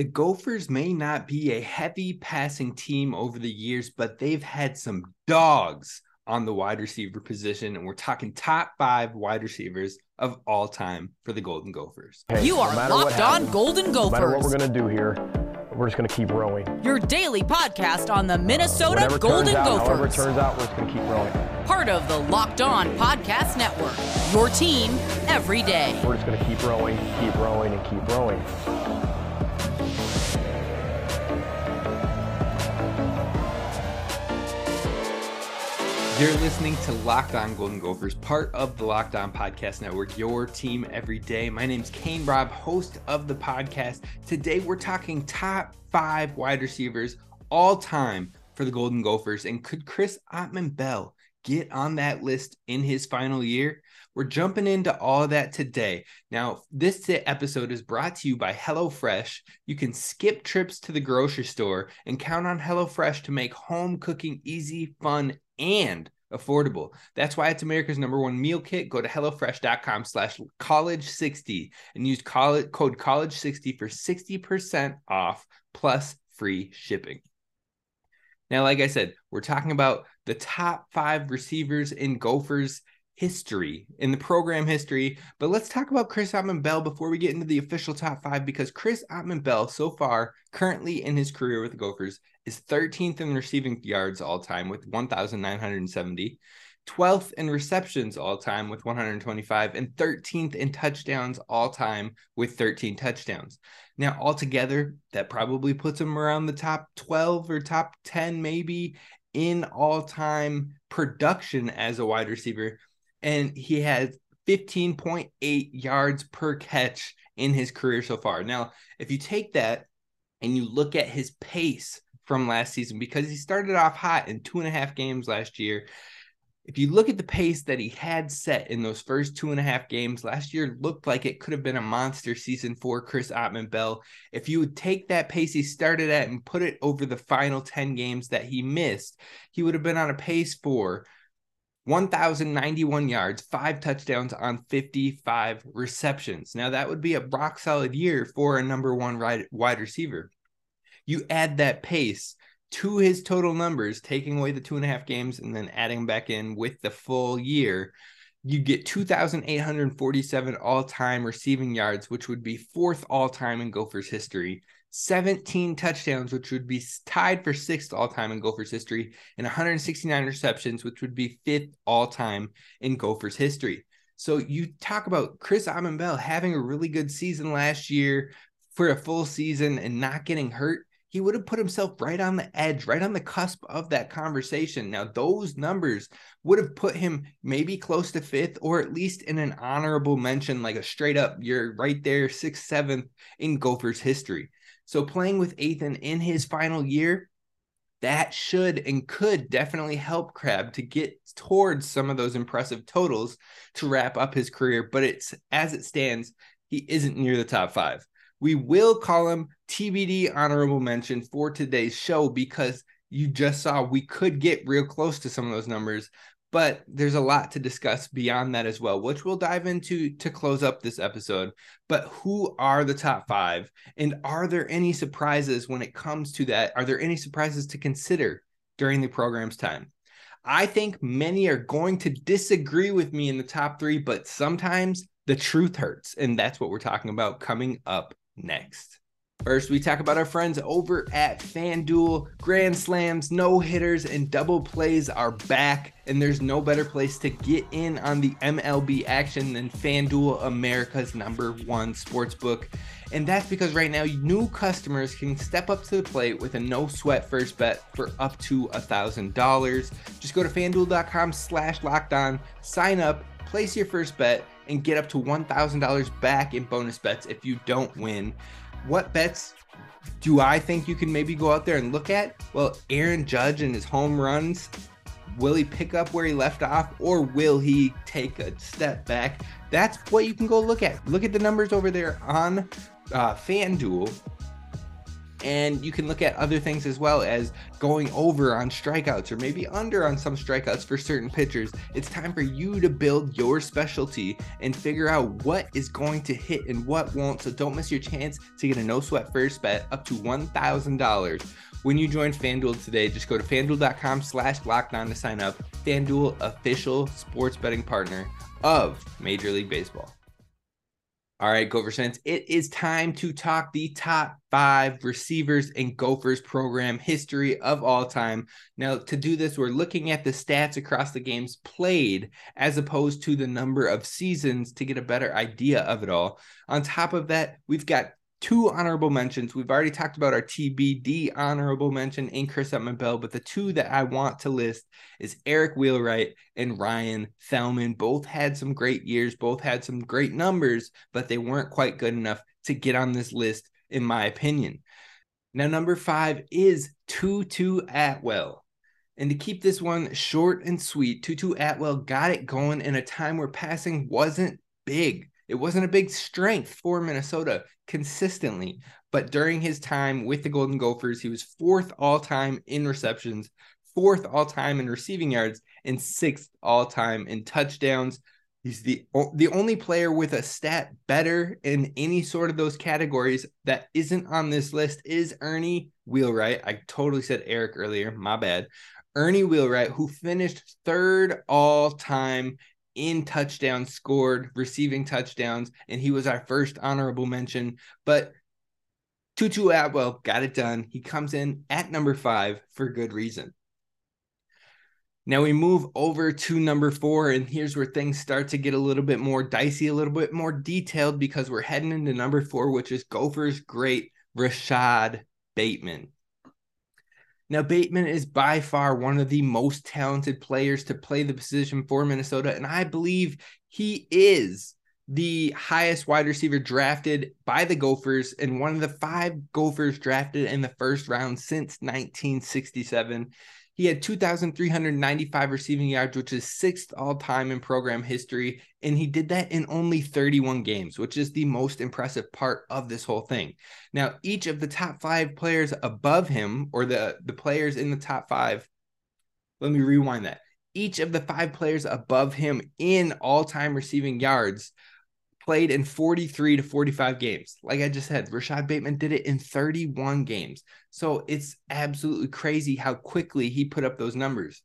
The Gophers may not be a heavy passing team over the years, but they've had some dogs on the wide receiver position. And we're talking top five wide receivers of all time for the Golden Gophers. Hey, You are no Locked On Golden No matter what we're going to do here, we're just going to keep rowing. Your daily podcast on the Minnesota Whatever Golden turns out, however it Gophers. turns out, we're just going to keep rowing. Part of the Locked On Podcast Network. Your team every day. We're just going to keep rowing, keep rowing, and keep rowing. You're listening to Locked On Golden Gophers, part of the Locked On Podcast Network, your team every day. My name's Kane Rob, host of the podcast. Today we're talking top five wide receivers all time for the Golden Gophers. And could Chris Autman-Bell get on that list in his final year? We're jumping into all that today. Now, this episode is brought to you by HelloFresh. You can skip trips to the grocery store and count on HelloFresh to make home cooking easy, fun, and affordable. That's why it's America's number one meal kit. Go to HelloFresh.com slash college60 and use college, code college60 for 60% off plus free shipping. Now, like I said, we're talking about the top five receivers in Gophers history, in the program history. But let's talk about Chris Autman-Bell before we get into the official top five, because Chris Autman-Bell, so far, currently in his career with the Gophers, is 13th in receiving yards all time with 1,970. 12th in receptions all time with 125 and 13th in touchdowns all time with 13 touchdowns. Now, altogether, that probably puts him around the top 12 or top 10, maybe in all time production as a wide receiver. And he has 15.8 yards per catch in his career so far. Now, if you take that and you look at his pace from last season, because he started off hot in two and a half games last year. If you look at the pace that he had set in those first two and a half games last year, looked like it could have been a monster season for Chris Autman-Bell. If you would take that pace he started at and put it over the final 10 games that he missed, he would have been on a pace for 1,091 yards, five touchdowns on 55 receptions. Now, that would be a rock solid year for a number one wide receiver. You add that pace to his total numbers, taking away the two and a half games and then adding back in with the full year, you get 2,847 all time receiving yards, which would be fourth all time in Gophers history. 17 touchdowns, which would be tied for sixth all time in Gophers history, and 169 receptions, which would be fifth all time in Gophers history. So you talk about Chris Bell having a really good season last year for a full season and not getting hurt. He would have put himself right on the edge, right on the cusp of that conversation. Now, those numbers would have put him maybe close to fifth or at least in an honorable mention, like a straight up, you're right there, sixth, seventh in Gophers history. So playing with Ethan in his final year, that should and could definitely help Crab to get towards some of those impressive totals to wrap up his career. But it's as it stands, he isn't near the top five. We will call him TBD honorable mention for today's show because you just saw we could get real close to some of those numbers, but there's a lot to discuss beyond that as well, which we'll dive into to close up this episode. But who are the top five? And are there any surprises when it comes to that? Are there any surprises to consider during the program's time? I think many are going to disagree with me in the top three, but sometimes the truth hurts. And that's what we're talking about coming up next. First, we talk about our friends over at FanDuel. Grand slams, no hitters, and double plays are back, and there's no better place to get in on the MLB action than FanDuel, America's number one sports book. And that's because right now, new customers can step up to the plate with a no sweat first bet for up to a $1,000. Just go to fanduel.com slash locked on, sign up, place your first bet, and get up to $1,000 back in bonus bets if you don't win. What bets do I think you can maybe go out there and look at? Well, Aaron Judge and his home runs. Will he pick up where he left off or will he take a step back? That's what you can go look at. Look at the numbers over there on uh, FanDuel. And you can look at other things as well as going over on strikeouts or maybe under on some strikeouts for certain pitchers. It's time for you to build your specialty and figure out what is going to hit and what won't. So don't miss your chance to get a no sweat first bet up to $1,000 when you join FanDuel today. Just go to fanduel.com slash locked on to sign up. FanDuel, official sports betting partner of Major League Baseball. All right, Gopher fans, it is time to talk the top five receivers in Gophers program history of all time. Now, to do this, we're looking at the stats across the games played as opposed to the number of seasons to get a better idea of it all. On top of that, we've got two honorable mentions. We've already talked about our TBD honorable mention in Chris Bell, but the two that I want to list is Eric Wheelwright and Ryan Thelwell. Both had some great years, both had some great numbers, but they weren't quite good enough to get on this list, in my opinion. Now, number five is Tutu Atwell. And to keep this one short and sweet, Tutu Atwell got it going in a time where passing wasn't big. It wasn't a big strength for Minnesota consistently, but during his time with the Golden Gophers, he was fourth all time in receptions, fourth all time in receiving yards, and sixth all time in touchdowns. He's the the only player with a stat better in any sort of those categories that isn't on this list is Ernie Wheelwright. I totally said Eric earlier, my bad. Ernie Wheelwright, who finished third all time in touchdowns scored, receiving touchdowns, and he was our first honorable mention. But Tutu Atwell got it done. He comes in at number five for good reason. Now we move over to number four, and here's where things start to get a little bit more dicey, a little bit more detailed because we're heading into number four, which is Gophers great Rashod Bateman. Now, Bateman is by far one of the most talented players to play the position for Minnesota, and I believe he is the highest wide receiver drafted by the Gophers and one of the five Gophers drafted in the first round since 1967. He had 2,395 receiving yards, which is sixth all time in program history. And he did that in only 31 games, which is the most impressive part of this whole thing. Now, each of the top five players above him, or the, the players in the top five, let me rewind that. Each of the five players above him in all time receiving yards played in 43 to 45 games. Like I just said, Rashod Bateman did it in 31 games. So it's absolutely crazy how quickly he put up those numbers.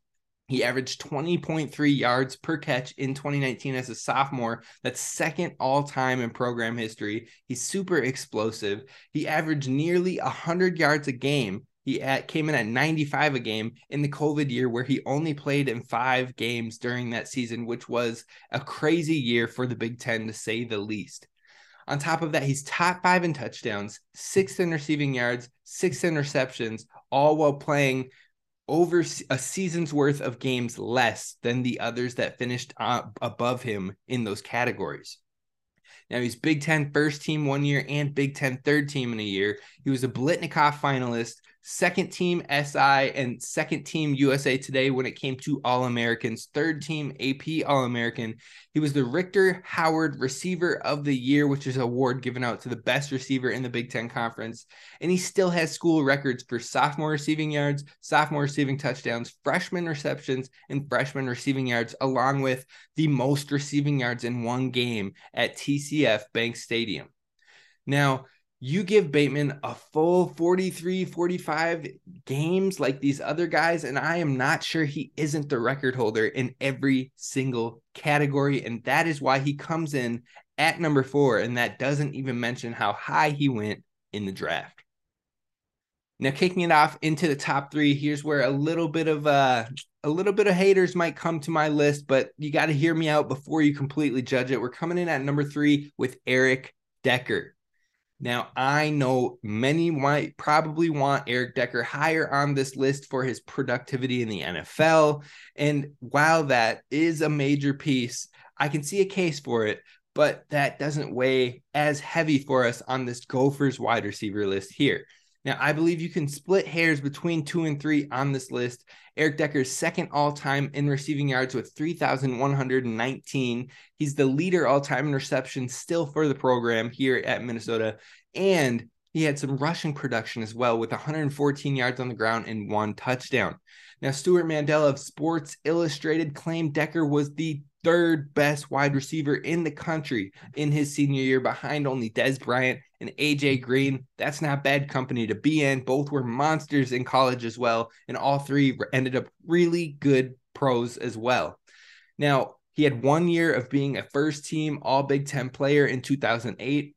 He averaged 20.3 yards per catch in 2019 as a sophomore. That's second all time in program history. He's super explosive. He averaged nearly 100 yards a game he at, came in at 95 a game in the COVID year, where he only played in five games during that season, which was a crazy year for the Big Ten to say the least. On top of that, he's top five in touchdowns, sixth in receiving yards, six interceptions, all while playing over a season's worth of games less than the others that finished above him in those categories. Now he's Big Ten first team one year and Big Ten third team in a year. He was a Biletnikoff finalist, second team SI and second team USA Today when it came to All Americans, third team AP All American. He was the Richter Howard Receiver of the Year, which is an award given out to the best receiver in the Big Ten Conference. And he still has school records for sophomore receiving yards, sophomore receiving touchdowns, freshman receptions, and freshman receiving yards, along with the most receiving yards in one game at TCF Bank Stadium. Now, you give Bateman a full 43, 45 games like these other guys, and I am not sure he isn't the record holder in every single category. And that is why he comes in at number four. And that doesn't even mention how high he went in the draft. Now, kicking it off into the top three, here's where a little bit of uh, a little bit of haters might come to my list, but you got to hear me out before you completely judge it. We're coming in at number three with Eric Decker. Now, I know many might probably want Eric Decker higher on this list for his productivity in the NFL. And while that is a major piece, I can see a case for it, but that doesn't weigh as heavy for us on this Gophers wide receiver list here. Now, I believe you can split hairs between two and three on this list. Eric Decker's second all time in receiving yards with 3,119. He's the leader all time in receptions still for the program here at Minnesota. And he had some rushing production as well with 114 yards on the ground and one touchdown. Now, Stewart Mandel of Sports Illustrated claimed Decker was the third best wide receiver in the country in his senior year, behind only Dez Bryant and AJ Green. That's not bad company to be in. Both were monsters in college as well, and all three ended up really good pros as well. Now, he had one year of being a first team All Big Ten player in 2008.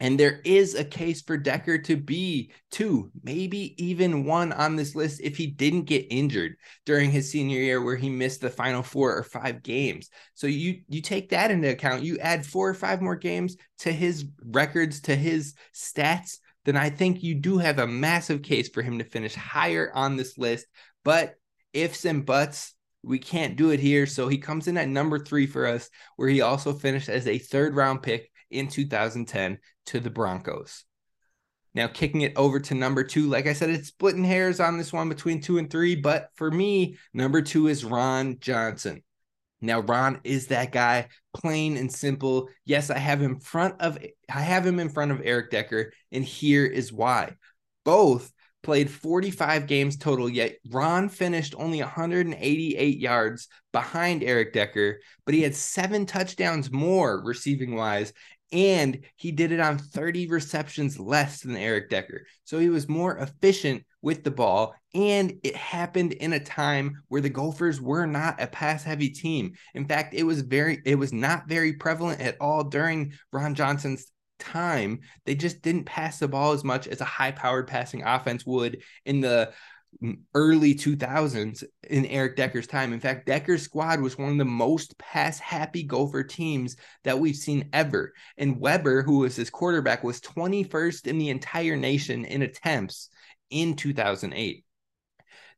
And there is a case for Decker to be two, maybe even one on this list if he didn't get injured during his senior year where he missed the final four or five games. So you you take that into account, you add four or five more games to his records, to his stats, then I think you do have a massive case for him to finish higher on this list. But ifs and buts, we can't do it here. So he comes in at number three for us, where he also finished as a third round pick in 2010 to the Broncos. Now, kicking it over to number two, like I said, it's splitting hairs on this one between two and three, but for me, number two is Ron Johnson. Now, Ron is that guy, plain and simple. Yes, I have him in front of I have him in front of Eric Decker, and here is why. Both played 45 games total, yet Ron finished only 188 yards behind Eric Decker, but he had seven touchdowns more receiving wise. And he did it on 30 receptions less than Eric Decker. So he was more efficient with the ball. And it happened in a time where the Gophers were not a pass heavy team. In fact, it was very, it was not very prevalent at all during Ron Johnson's time, they just didn't pass the ball as much as a high powered passing offense would in the early 2000s in Eric Decker's time. In fact, Decker's squad was one of the most pass happy Gopher teams that we've seen ever. And Weber, who was his quarterback, was 21st in the entire nation in attempts in 2008.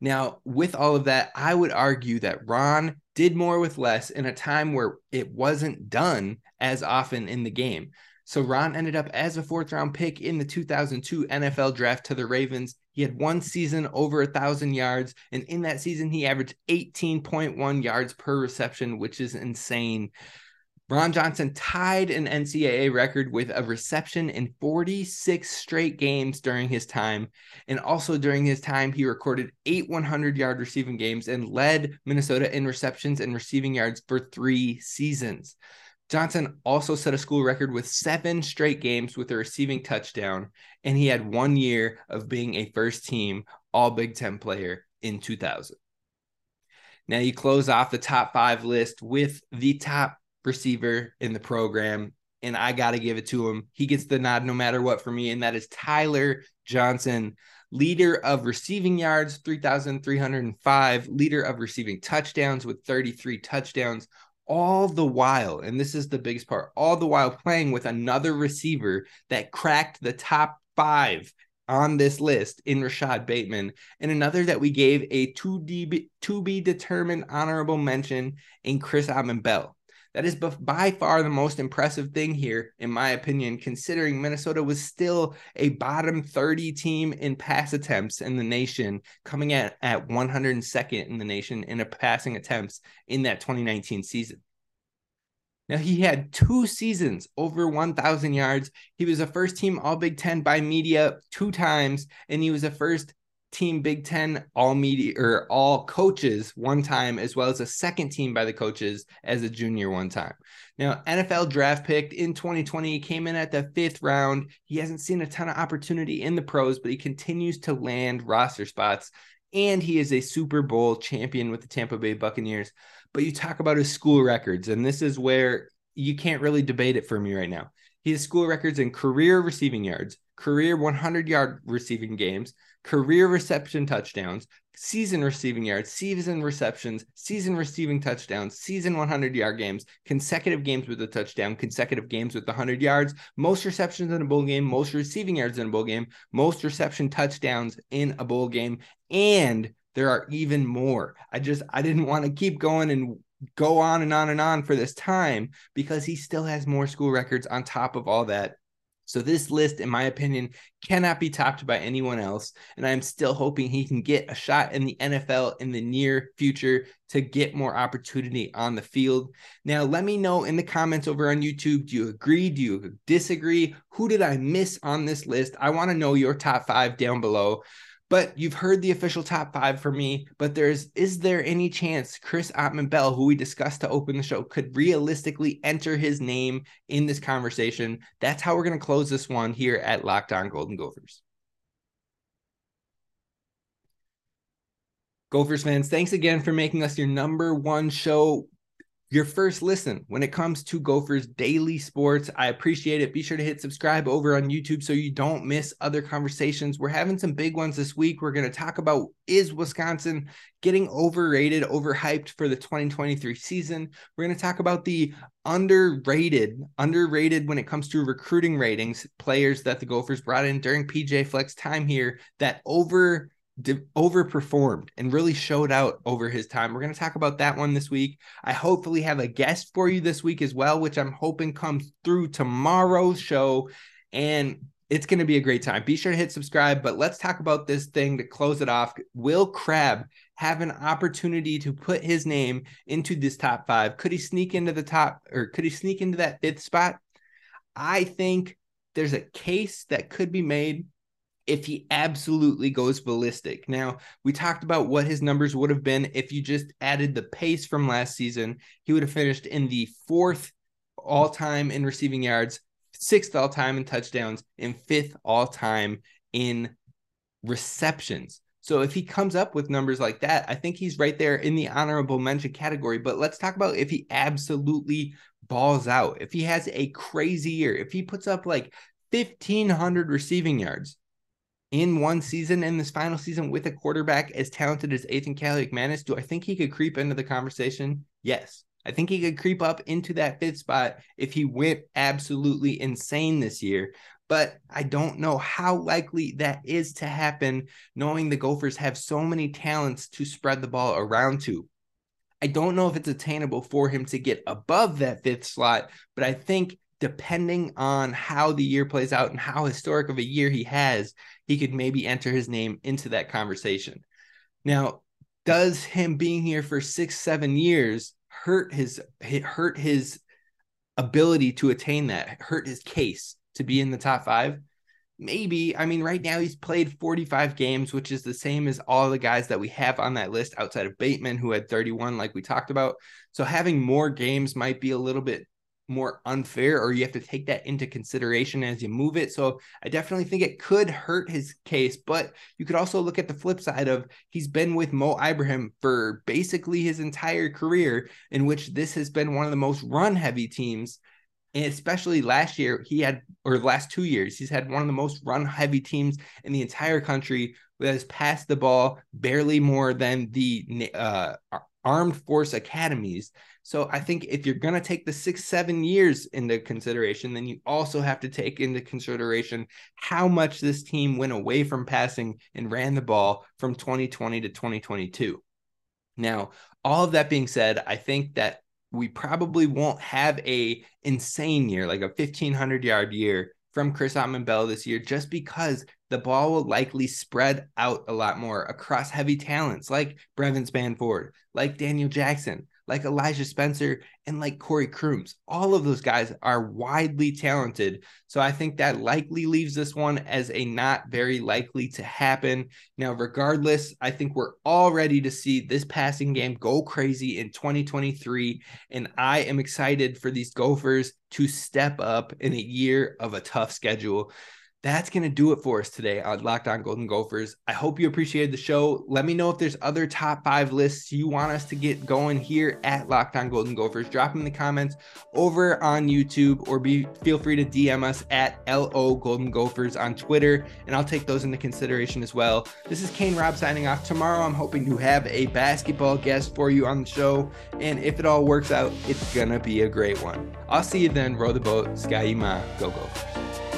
Now, with all of that, I would argue that Ron did more with less in a time where it wasn't done as often in the game. So Ron ended up as a fourth round pick in the 2002 NFL draft to the Ravens. He had one season over a thousand yards, and in that season, he averaged 18.1 yards per reception, which is insane. Ron Johnson tied an NCAA record with a reception in 46 straight games during his time. And also during his time, he recorded eight 100 yard receiving games and led Minnesota in receptions and receiving yards for three seasons. Johnson also set a school record with seven straight games with a receiving touchdown, and he had one year of being a first team All Big Ten player in 2000. Now you close off the top five list with the top receiver in the program, and I got to give it to him. He gets the nod no matter what for me, and that is Tyler Johnson, leader of receiving yards, 3,305, leader of receiving touchdowns with 33 touchdowns, all the while, and this is the biggest part, all the while playing with another receiver that cracked the top five on this list in Rashod Bateman, and another that we gave a to, be determined honorable mention in Chris Autman-Bell. That is by far the most impressive thing here, in my opinion, considering Minnesota was still a bottom 30 team in pass attempts in the nation, coming at, at 102nd in the nation in a passing attempts in that 2019 season. Now, he had two seasons over 1,000 yards. He was a first team All Big Ten by media two times, and he was a first team Big Ten all media or all coaches one time, as well as a second team by the coaches as a junior one time. Now, NFL draft pick in 2020 he came in at the fifth round. He hasn't seen a ton of opportunity in the pros, but he continues to land roster spots. And he is a Super Bowl champion with the Tampa Bay Buccaneers. But you talk about his school records, and this is where you can't really debate it for me right now. He has school records in career receiving yards, career 100 yard receiving games, career reception touchdowns, season receiving yards, season receptions, season receiving touchdowns, season 100 yard games, consecutive games with a touchdown, consecutive games with 100 yards, most receptions in a bowl game, most receiving yards in a bowl game, most reception touchdowns in a bowl game, and there are even more. I just I didn't want to keep going and go on and on and on for this time because he still has more school records on top of all that So this list, in my opinion, cannot be topped by anyone else. And I'm still hoping he can get a shot in the NFL in the near future to get more opportunity on the field. Now, let me know in the comments over on YouTube. Do you agree? Do you disagree? Who did I miss on this list? I want to know your top five down below. But you've heard the official top five for me. But there's is there any chance Chris Autman-Bell, who we discussed to open the show, could realistically enter his name in this conversation? That's how we're going to close this one here at Locked On Golden Gophers. Gophers fans, thanks again for making us your number one show your first listen when it comes to Gophers daily sports. I appreciate it. Be sure to hit subscribe over on YouTube so you don't miss other conversations. We're having some big ones this week. We're going to talk about is Wisconsin getting overrated, overhyped for the 2023 season. We're going to talk about the underrated, underrated when it comes to recruiting ratings, players that the Gophers brought in during PJ Fleck's time here that over overperformed and really showed out over his time. We're going to talk about that one this week. I hopefully have a guest for you this week as well, which I'm hoping comes through tomorrow's show. And it's going to be a great time. Be sure to hit subscribe, but let's talk about this thing to close it off. Will Crab have an opportunity to put his name into this top five? Could he sneak into the top or could he sneak into that fifth spot? I think there's a case that could be made if he absolutely goes ballistic. Now, we talked about what his numbers would have been if you just added the pace from last season. He would have finished in the fourth all time in receiving yards, sixth all time in touchdowns, and fifth all time in receptions. So if he comes up with numbers like that, I think he's right there in the honorable mention category. But let's talk about if he absolutely balls out, if he has a crazy year, if he puts up like 1500 receiving yards, in one season in this final season with a quarterback as talented as Ethan Athan Kaliakmanis, do I think he could creep into the conversation? Yes. I think he could creep up into that fifth spot if he went absolutely insane this year. But I don't know how likely that is to happen, knowing the Gophers have so many talents to spread the ball around to. I don't know if it's attainable for him to get above that fifth slot, but I think depending on how the year plays out and how historic of a year he has, he could maybe enter his name into that conversation. Now, does him being here for six, seven years hurt his hurt his ability to attain that, hurt his case to be in the top five? Maybe. I mean, right now he's played 45 games, which is the same as all the guys that we have on that list outside of Bateman, who had 31, like we talked about. So having more games might be a little bit more unfair or you have to take that into consideration as you move it. So I definitely think it could hurt his case, but you could also look at the flip side of he's been with Mo Ibrahim for basically his entire career, in which this has been one of the most run heavy teams. And especially last year, he had, or last two years, he's had one of the most run heavy teams in the entire country that has passed the ball barely more than the uh, armed force academies. So I think if you're going to take the six, seven years into consideration, then you also have to take into consideration how much this team went away from passing and ran the ball from 2020 to 2022. Now, all of that being said, I think that we probably won't have a insane year, like a 1500 yard year from Chris Autman-Bell this year, just because the ball will likely spread out a lot more across heavy talents like Brevyn Spann-Ford, like Daniel Jackson, like Elijah Spencer, and like Corey Crooms. All of those guys are widely talented. So I think that likely leaves this one as a not very likely to happen. Now, regardless, I think we're all ready to see this passing game go crazy in 2023. And I am excited for these Gophers to step up in a year of a tough schedule that's going to do it for us today on Locked On Golden Gophers. I hope you appreciated the show. Let me know if there's other top five lists you want us to get going here at Locked On Golden Gophers. Drop them in the comments over on YouTube or be feel free to DM us at LO Golden Gophers on Twitter, and I'll take those into consideration as well. This is Kane Rob signing off. Tomorrow, I'm hoping to have a basketball guest for you on the show, and if it all works out, it's gonna be a great one. I'll see you then. Row the boat, Ski-U-Mah, go Gophers.